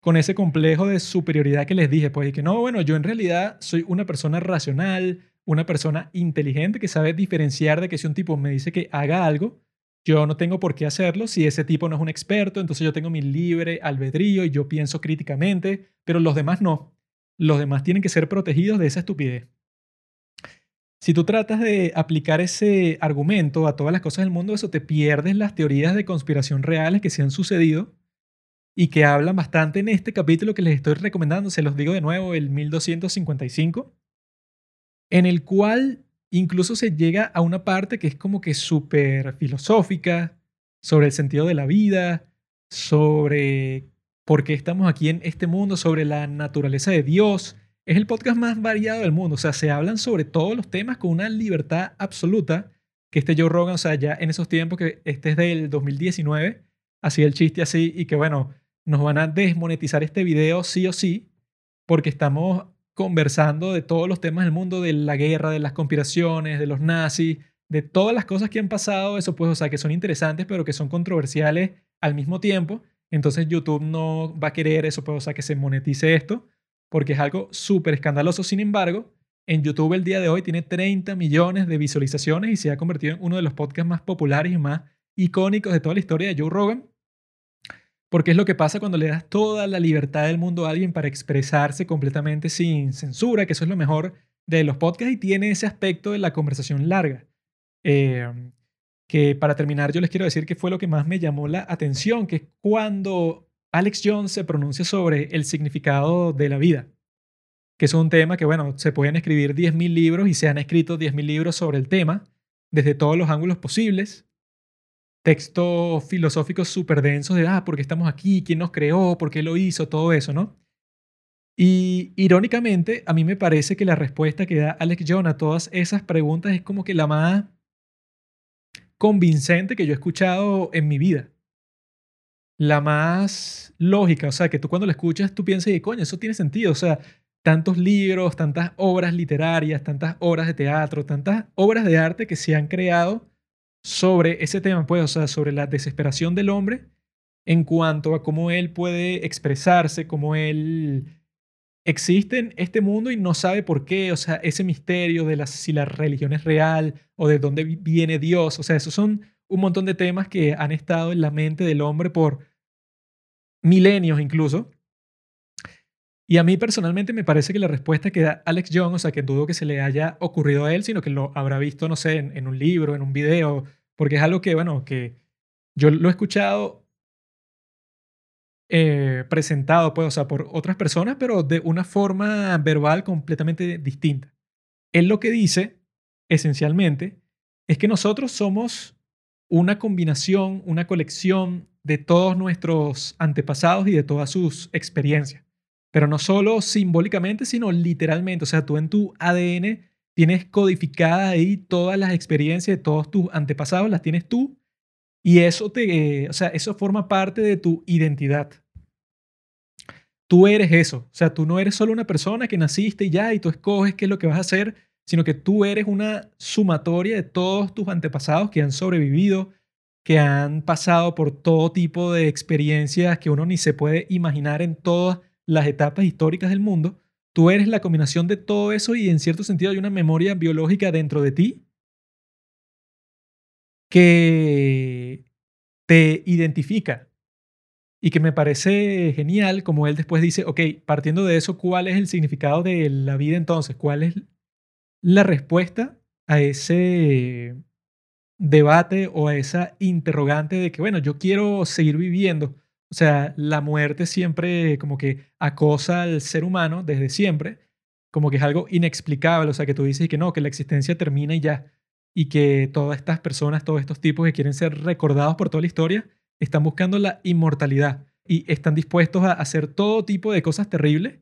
con ese complejo de superioridad que les dije, pues, y que no, bueno, yo en realidad soy una persona racional, una persona inteligente que sabe diferenciar de que si un tipo me dice que haga algo, yo no tengo por qué hacerlo si ese tipo no es un experto, entonces yo tengo mi libre albedrío y yo pienso críticamente, pero los demás no. Los demás tienen que ser protegidos de esa estupidez. Si tú tratas de aplicar ese argumento a todas las cosas del mundo, eso te pierdes las teorías de conspiración reales que se han sucedido y que hablan bastante en este capítulo que les estoy recomendando, se los digo de nuevo, el 1255, en el cual incluso se llega a una parte que es como que súper filosófica, sobre el sentido de la vida, sobre por qué estamos aquí en este mundo, sobre la naturaleza de Dios. Es el podcast más variado del mundo, o sea, se hablan sobre todos los temas con una libertad absoluta, que este Joe Rogan, o sea, ya en esos tiempos que este es del 2019, hacía el chiste así y que bueno, nos van a desmonetizar este video sí o sí, porque estamos conversando de todos los temas del mundo, de la guerra, de las conspiraciones, de los nazis, de todas las cosas que han pasado, eso pues, o sea, que son interesantes, pero que son controversiales al mismo tiempo. Entonces YouTube no va a querer eso, pues, o sea, que se monetice esto, porque es algo súper escandaloso. Sin embargo, en YouTube el día de hoy tiene 30 millones de visualizaciones y se ha convertido en uno de los podcasts más populares y más icónicos de toda la historia de Joe Rogan. Porque es lo que pasa cuando le das toda la libertad del mundo a alguien para expresarse completamente sin censura, que eso es lo mejor de los podcasts y tiene ese aspecto de la conversación larga. Em, que para terminar yo les quiero decir que fue lo que más me llamó la atención, que es cuando Alex Jones se pronuncia sobre el significado de la vida, que es un tema que, bueno, se pueden escribir 10.000 libros y se han escrito 10.000 libros sobre el tema, desde todos los ángulos posibles, textos filosóficos súper densos de, ah, ¿por qué estamos aquí? ¿Quién nos creó? ¿Por qué lo hizo? Todo eso, ¿no? Y irónicamente, a mí me parece que la respuesta que da Alex John a todas esas preguntas es como que la más convincente que yo he escuchado en mi vida. La más lógica, o sea, que tú cuando la escuchas tú piensas, y coño, eso tiene sentido, o sea, tantos libros, tantas obras literarias, tantas obras de teatro, tantas obras de arte que se han creado sobre ese tema, pues, o sea, sobre la desesperación del hombre en cuanto a cómo él puede expresarse, cómo él existe en este mundo y no sabe por qué, o sea, ese misterio de si la religión es real o de dónde viene Dios, o sea, esos son un montón de temas que han estado en la mente del hombre por milenios incluso. Y a mí personalmente me parece que la respuesta que da Alex Young, o sea, que dudo que se le haya ocurrido a él, sino que lo habrá visto, no sé, en, un libro, en un video, porque es algo que, bueno, que yo lo he escuchado eh, presentado, pues, o sea, por otras personas, pero de una forma verbal completamente distinta. Él lo que dice, esencialmente, es que nosotros somos una combinación, una colección de todos nuestros antepasados y de todas sus experiencias. Pero no solo simbólicamente, sino literalmente. O sea, tú en tu ADN tienes codificadas ahí todas las experiencias de todos tus antepasados, las tienes tú. Y eso te, o sea, eso forma parte de tu identidad. Tú eres eso. O sea, tú no eres solo una persona que naciste ya y tú escoges qué es lo que vas a hacer, sino que tú eres una sumatoria de todos tus antepasados que han sobrevivido, que han pasado por todo tipo de experiencias que uno ni se puede imaginar en todas las etapas históricas del mundo. Tú eres la combinación de todo eso y en cierto sentido hay una memoria biológica dentro de ti que te identifica y que me parece genial como él después dice, ok, partiendo de eso, ¿cuál es el significado de la vida entonces? ¿Cuál es la respuesta a ese debate o a esa interrogante de que, bueno, yo quiero seguir viviendo? O sea, la muerte siempre como que acosa al ser humano desde siempre, como que es algo inexplicable, o sea, que tú dices que no, que la existencia termina y ya, y que todas estas personas, todos estos tipos que quieren ser recordados por toda la historia, están buscando la inmortalidad y están dispuestos a hacer todo tipo de cosas terribles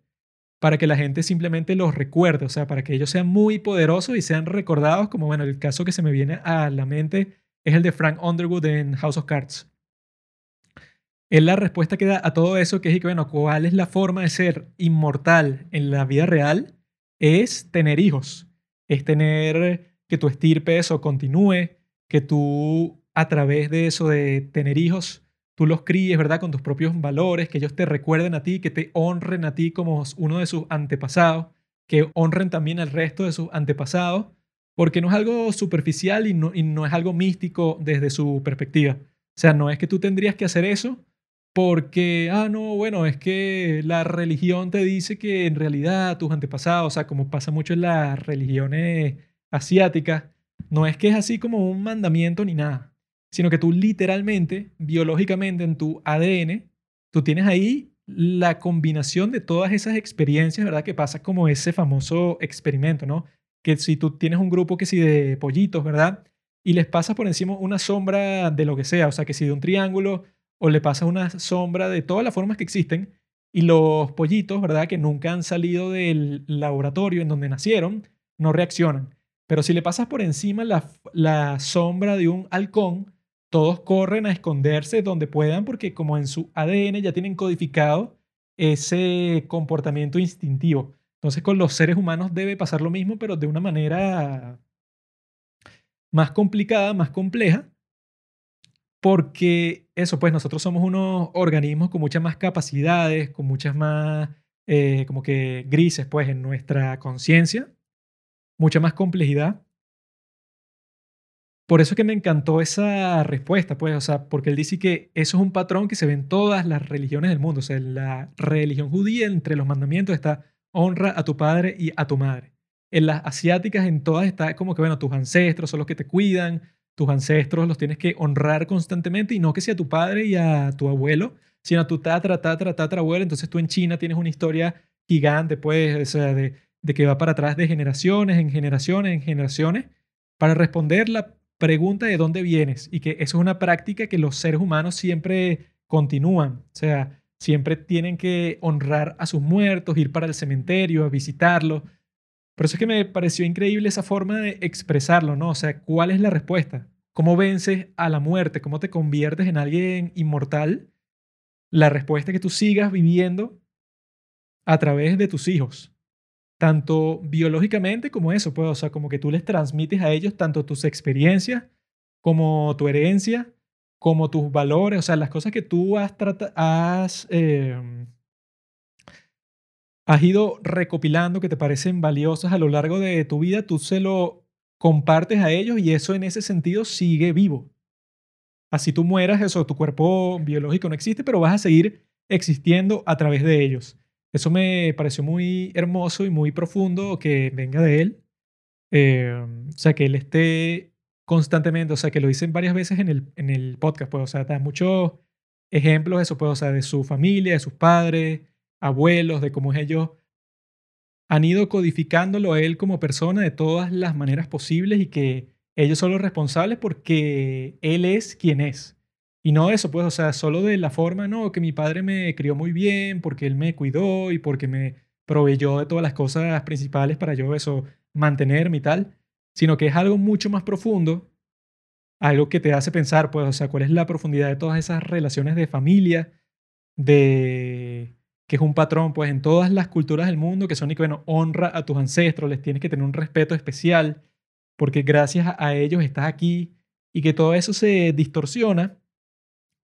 para que la gente simplemente los recuerde, o sea, para que ellos sean muy poderosos y sean recordados, como bueno, el caso que se me viene a la mente es el de Frank Underwood en House of Cards. Es la respuesta que da a todo eso, que es que, bueno, ¿cuál es la forma de ser inmortal en la vida real? Es tener hijos, es tener que tu estirpe eso continúe, que tú a través de eso de tener hijos, tú los críes, ¿verdad? Con tus propios valores, que ellos te recuerden a ti, que te honren a ti como uno de sus antepasados, que honren también al resto de sus antepasados, porque no es algo superficial y no, y no es algo místico desde su perspectiva. O sea, no es que tú tendrías que hacer eso porque, ah, no, bueno, es que la religión te dice que en realidad tus antepasados, o sea, como pasa mucho en las religiones asiáticas, no es que es así como un mandamiento ni nada sino que tú literalmente, biológicamente en tu ADN, tú tienes ahí la combinación de todas esas experiencias, ¿verdad? Que pasa como ese famoso experimento, ¿no? Que si tú tienes un grupo que si de pollitos, ¿verdad? Y les pasas por encima una sombra de lo que sea, o sea, que si de un triángulo o le pasas una sombra de todas las formas que existen y los pollitos, ¿verdad? Que nunca han salido del laboratorio en donde nacieron, no reaccionan. Pero si le pasas por encima la, sombra de un halcón, todos corren a esconderse donde puedan porque como en su ADN ya tienen codificado ese comportamiento instintivo. Entonces con los seres humanos debe pasar lo mismo, pero de una manera más complicada, más compleja, porque eso, pues nosotros somos unos organismos con muchas más capacidades, con muchas más, eh, como que grises, pues, en nuestra conciencia, mucha más complejidad. Por eso que me encantó esa respuesta, pues, o sea, porque él dice que eso es un patrón que se ve en todas las religiones del mundo. O sea, en la religión judía, entre los mandamientos está honra a tu padre y a tu madre. En las asiáticas, en todas está como que, bueno, tus ancestros son los que te cuidan, tus ancestros los tienes que honrar constantemente y no que sea tu padre y a tu abuelo, sino a tu tatra, tatra, tatra abuelo. Entonces tú en China tienes una historia gigante, pues, o sea, de, de que va para atrás de generaciones en generaciones en generaciones para responder la pregunta de dónde vienes y que eso es una práctica que los seres humanos siempre continúan. O sea, siempre tienen que honrar a sus muertos, ir para el cementerio, visitarlos. Por eso es que me pareció increíble esa forma de expresarlo, ¿no? O sea, ¿cuál es la respuesta? ¿Cómo vences a la muerte? ¿Cómo te conviertes en alguien inmortal? La respuesta es que tú sigas viviendo a través de tus hijos tanto biológicamente como eso, pues, o sea, como que tú les transmites a ellos tanto tus experiencias como tu herencia, como tus valores, o sea, las cosas que tú has, has, em, has ido recopilando que te parecen valiosas a lo largo de tu vida, tú se lo compartes a ellos y eso en ese sentido sigue vivo. Así tú mueras, eso, tu cuerpo biológico no existe, pero vas a seguir existiendo a través de ellos. Eso me pareció muy hermoso y muy profundo que venga de él. Eh, o sea, que él esté constantemente, o sea, que lo dicen varias veces en el, en el podcast, pues, o sea, da muchos ejemplos de eso, pues, o sea, de su familia, de sus padres, abuelos, de cómo ellos han ido codificándolo a él como persona de todas las maneras posibles y que ellos son los responsables porque él es quien es. Y no eso, pues, o sea, solo de la forma, no, que mi padre me crió muy bien, porque él me cuidó y porque me proveyó de todas las cosas principales para yo eso, mantenerme y tal, sino que es algo mucho más profundo algo que te hace pensar, pues, o sea, cuál es la profundidad de todas esas relaciones de familia, de que es un patrón, pues, en todas las culturas del mundo, que son y que, bueno, honra a tus ancestros, les tienes que tener un respeto especial, porque gracias a ellos estás aquí, y que todo eso se distorsiona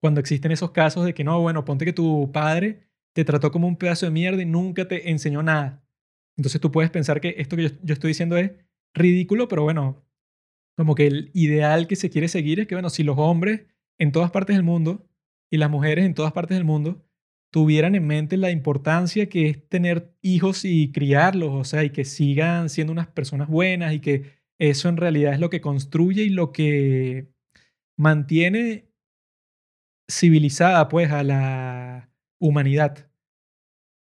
cuando existen esos casos de que no, bueno, ponte que tu padre te trató como un pedazo de mierda y nunca te enseñó nada. Entonces tú puedes pensar que esto que yo, estoy diciendo es ridículo, pero bueno, como que el ideal que se quiere seguir es que, bueno, si los hombres en todas partes del mundo y las mujeres en todas partes del mundo tuvieran en mente la importancia que es tener hijos y criarlos, o sea, y que sigan siendo unas personas buenas y que eso en realidad es lo que construye y lo que mantiene civilizada pues a la humanidad.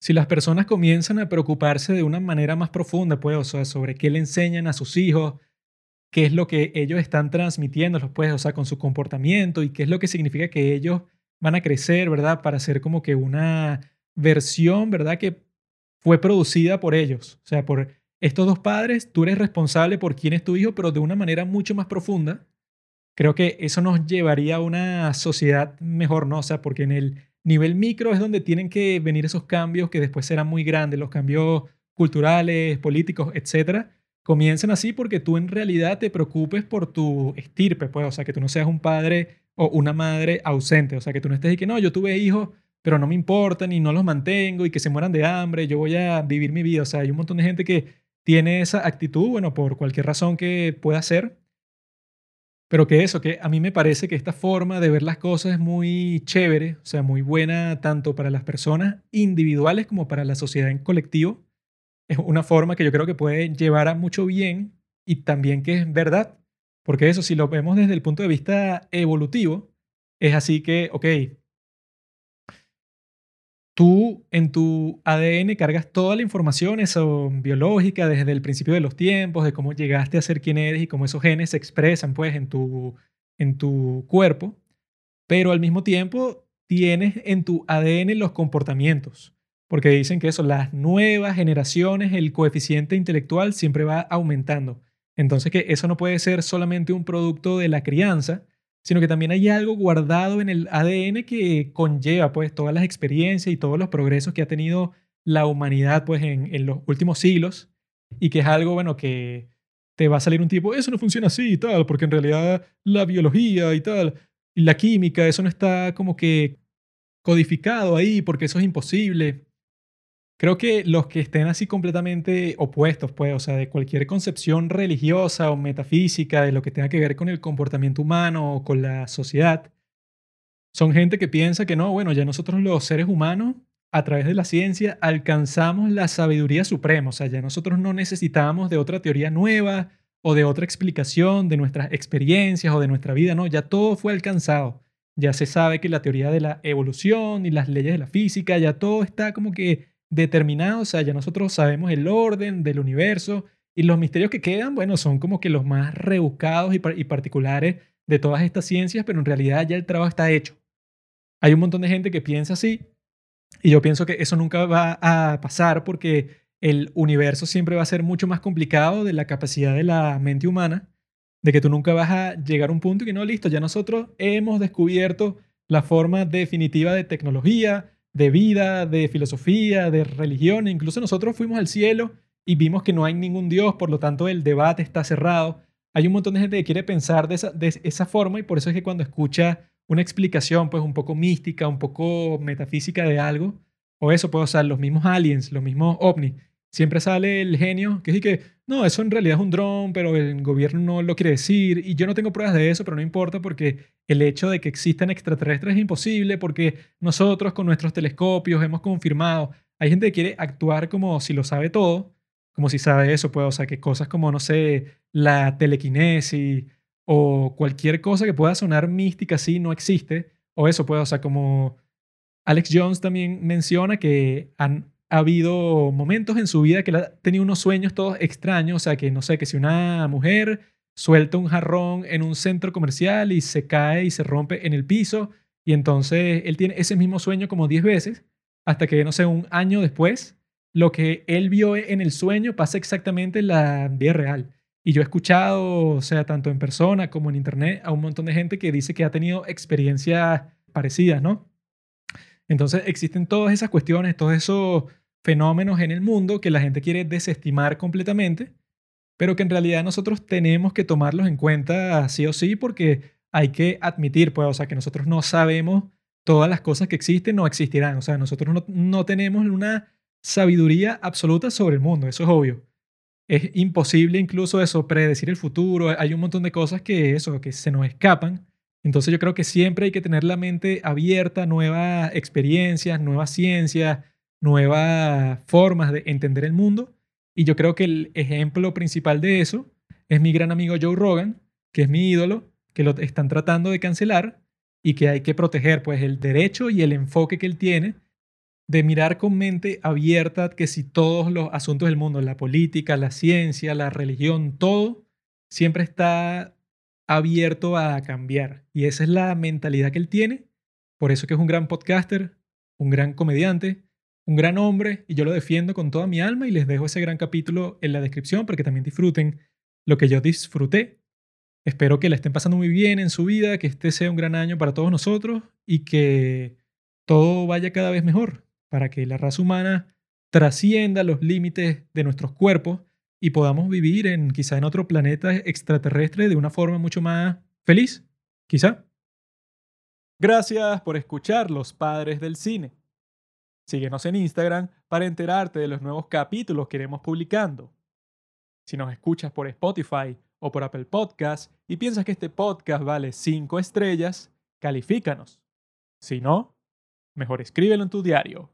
Si las personas comienzan a preocuparse de una manera más profunda, pues, o sea, sobre qué le enseñan a sus hijos, qué es lo que ellos están transmitiendo, pues, o sea, con su comportamiento y qué es lo que significa que ellos van a crecer, ¿verdad? Para ser como que una versión, ¿verdad? Que fue producida por ellos, o sea, por estos dos padres, tú eres responsable por quién es tu hijo, pero de una manera mucho más profunda. Creo que eso nos llevaría a una sociedad mejor, ¿no? O sea, porque en el nivel micro es donde tienen que venir esos cambios que después serán muy grandes, los cambios culturales, políticos, etcétera, comiencen así porque tú en realidad te preocupes por tu estirpe, pues, o sea, que tú no seas un padre o una madre ausente, o sea, que tú no estés y que no, yo tuve hijos, pero no me importan y no los mantengo y que se mueran de hambre, yo voy a vivir mi vida, o sea, hay un montón de gente que tiene esa actitud, bueno, por cualquier razón que pueda ser, pero que eso, que a mí me parece que esta forma de ver las cosas es muy chévere, o sea, muy buena tanto para las personas individuales como para la sociedad en colectivo. Es una forma que yo creo que puede llevar a mucho bien y también que es verdad. Porque eso, si lo vemos desde el punto de vista evolutivo, es así que, ok, tú en tu ADN cargas toda la información eso, biológica desde el principio de los tiempos, de cómo llegaste a ser quien eres y cómo esos genes se expresan pues en tu, en tu cuerpo, pero al mismo tiempo tienes en tu ADN los comportamientos, porque dicen que eso, las nuevas generaciones, el coeficiente intelectual siempre va aumentando. Entonces que eso no puede ser solamente un producto de la crianza, sino que también hay algo guardado en el ADN que conlleva pues todas las experiencias y todos los progresos que ha tenido la humanidad pues en, en los últimos siglos y que es algo bueno que te va a salir un tipo, eso no funciona así y tal, porque en realidad la biología y tal, y la química, eso no está como que codificado ahí porque eso es imposible. Creo que los que estén así completamente opuestos, pues, o sea, de cualquier concepción religiosa o metafísica de lo que tenga que ver con el comportamiento humano o con la sociedad, son gente que piensa que no, bueno, ya nosotros los seres humanos, a través de la ciencia, alcanzamos la sabiduría suprema, o sea, ya nosotros no necesitamos de otra teoría nueva o de otra explicación de nuestras experiencias o de nuestra vida, no, ya todo fue alcanzado. Ya se sabe que la teoría de la evolución y las leyes de la física, ya todo está como que determinado, o sea, ya nosotros sabemos el orden del universo y los misterios que quedan, bueno, son como que los más rebuscados y, y particulares de todas estas ciencias, pero en realidad ya el trabajo está hecho. Hay un montón de gente que piensa así y yo pienso que eso nunca va a pasar porque el universo siempre va a ser mucho más complicado de la capacidad de la mente humana, de que tú nunca vas a llegar a un punto y que no, listo, ya nosotros hemos descubierto la forma definitiva de tecnología, de vida, de filosofía, de religión. Incluso nosotros fuimos al cielo y vimos que no hay ningún Dios, por lo tanto el debate está cerrado. Hay un montón de gente que quiere pensar de esa, de esa forma y por eso es que cuando escucha una explicación pues un poco mística, un poco metafísica de algo, o eso, puedo usar los mismos aliens, los mismos ovnis, siempre sale el genio que dice que no, eso en realidad es un dron, pero el gobierno no lo quiere decir y yo no tengo pruebas de eso, pero no importa porque el hecho de que existan extraterrestres es imposible porque nosotros con nuestros telescopios hemos confirmado. Hay gente que quiere actuar como si lo sabe todo, como si sabe eso, pues, o sea, que cosas como, no sé, la telequinesis o cualquier cosa que pueda sonar mística así no existe, o eso, pues, o sea, como Alex Jones también menciona que han ha habido momentos en su vida que ha tenido unos sueños todos extraños, o sea, que no sé, que si una mujer suelta un jarrón en un centro comercial y se cae y se rompe en el piso, y entonces él tiene ese mismo sueño como 10 veces, hasta que, no sé, un año después, lo que él vio en el sueño pasa exactamente en la vida real. Y yo he escuchado, o sea, tanto en persona como en internet, a un montón de gente que dice que ha tenido experiencias parecidas, ¿no? Entonces existen todas esas cuestiones, todos esos fenómenos en el mundo que la gente quiere desestimar completamente, pero que en realidad nosotros tenemos que tomarlos en cuenta sí o sí porque hay que admitir, pues, o sea, que nosotros no sabemos todas las cosas que existen o existirán, o sea, nosotros no, no tenemos una sabiduría absoluta sobre el mundo, eso es obvio. Es imposible incluso eso, predecir el futuro, hay un montón de cosas que eso, que se nos escapan. Entonces yo creo que siempre hay que tener la mente abierta nuevas experiencias, nuevas ciencias, nuevas formas de entender el mundo. Y yo creo que el ejemplo principal de eso es mi gran amigo Joe Rogan, que es mi ídolo, que lo están tratando de cancelar y que hay que proteger pues el derecho y el enfoque que él tiene de mirar con mente abierta que si todos los asuntos del mundo, la política, la ciencia, la religión, todo, siempre está abierto a cambiar. Y esa es la mentalidad que él tiene. Por eso que es un gran podcaster, un gran comediante, un gran hombre, y yo lo defiendo con toda mi alma y les dejo ese gran capítulo en la descripción para que también disfruten lo que yo disfruté. Espero que la estén pasando muy bien en su vida, que este sea un gran año para todos nosotros y que todo vaya cada vez mejor para que la raza humana trascienda los límites de nuestros cuerpos y podamos vivir en quizá en otro planeta extraterrestre de una forma mucho más feliz, quizá. Gracias por escuchar Los Padres del Cine. Síguenos en Instagram para enterarte de los nuevos capítulos que iremos publicando. Si nos escuchas por Spotify o por Apple Podcast y piensas que este podcast vale 5 estrellas, califícanos. Si no, mejor escríbelo en tu diario.